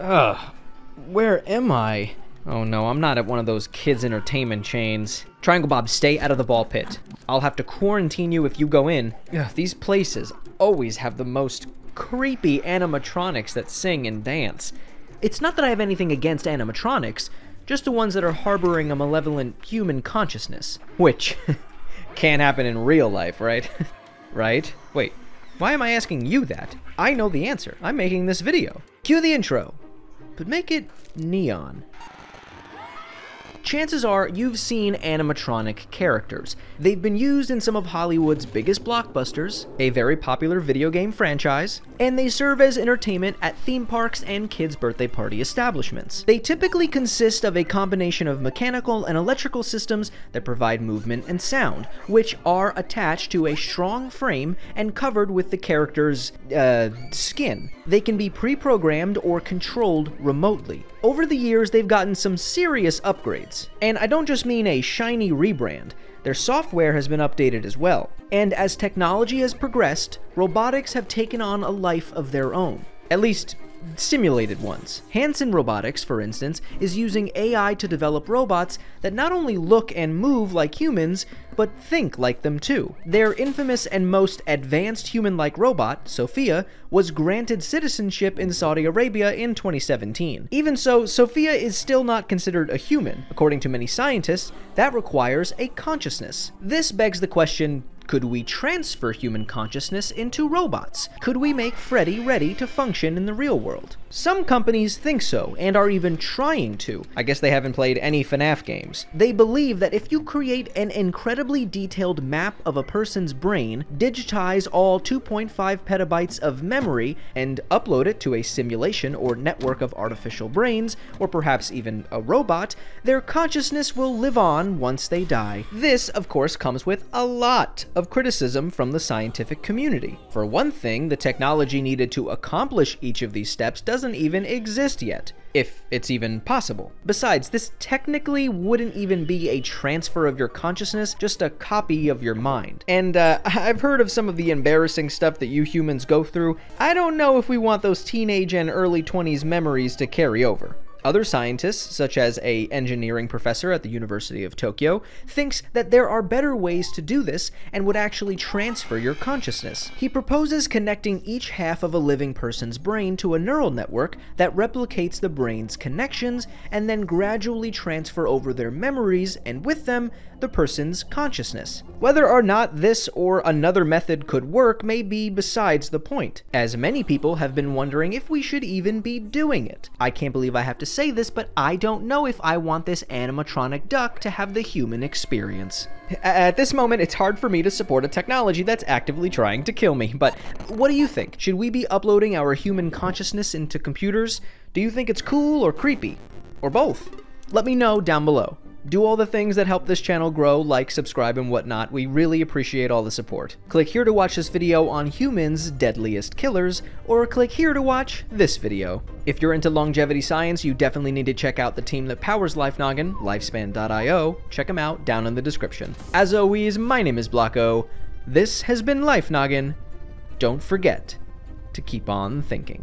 Ugh, where am I? Oh no, I'm not at one of those kids' entertainment chains. Triangle Bob, stay out of the ball pit. I'll have to quarantine you if you go in. Ugh, these places always have the most creepy animatronics that sing and dance. It's not that I have anything against animatronics, just the ones that are harboring a malevolent human consciousness. Which can't happen in real life, right? right? Wait, why am I asking you that? I know the answer. I'm making this video. Cue the intro, but make it neon chances are you've seen animatronic characters. They've been used in some of Hollywood's biggest blockbusters, a very popular video game franchise, and they serve as entertainment at theme parks and kids' birthday party establishments. They typically consist of a combination of mechanical and electrical systems that provide movement and sound, which are attached to a strong frame and covered with the character's, uh, skin. They can be pre-programmed or controlled remotely. Over the years, they've gotten some serious upgrades. And I don't just mean a shiny rebrand, their software has been updated as well. And as technology has progressed, robotics have taken on a life of their own. At least, simulated ones. Hanson Robotics, for instance, is using AI to develop robots that not only look and move like humans, but think like them too. Their infamous and most advanced human like robot, Sophia, was granted citizenship in Saudi Arabia in 2017. Even so, Sophia is still not considered a human. According to many scientists, that requires a consciousness. This begs the question could we transfer human consciousness into robots? Could we make Freddy ready to function in the real world? Some companies think so, and are even trying to. I guess they haven't played any FNAF games. They believe that if you create an incredibly detailed map of a person's brain, digitize all 2.5 petabytes of memory, and upload it to a simulation or network of artificial brains, or perhaps even a robot, their consciousness will live on once they die. This, of course, comes with a lot of criticism from the scientific community. For one thing, the technology needed to accomplish each of these steps doesn't even exist yet if it's even possible. Besides, this technically wouldn't even be a transfer of your consciousness, just a copy of your mind. And uh, I've heard of some of the embarrassing stuff that you humans go through. I don't know if we want those teenage and early 20s memories to carry over. Other scientists, such as a engineering professor at the University of Tokyo, thinks that there are better ways to do this and would actually transfer your consciousness. He proposes connecting each half of a living person's brain to a neural network that replicates the brain's connections and then gradually transfer over their memories and with them the person's consciousness. Whether or not this or another method could work may be besides the point, as many people have been wondering if we should even be doing it. I can't believe I have to say this, but I don't know if I want this animatronic duck to have the human experience. At this moment, it's hard for me to support a technology that's actively trying to kill me, but what do you think? Should we be uploading our human consciousness into computers? Do you think it's cool or creepy? Or both? Let me know down below do all the things that help this channel grow, like, subscribe, and whatnot. We really appreciate all the support. Click here to watch this video on humans' deadliest killers, or click here to watch this video. If you're into longevity science, you definitely need to check out the team that powers LifeNoggin, Lifespan.io. Check them out down in the description. As always, my name is Blocko. This has been LifeNoggin. Don't forget to keep on thinking.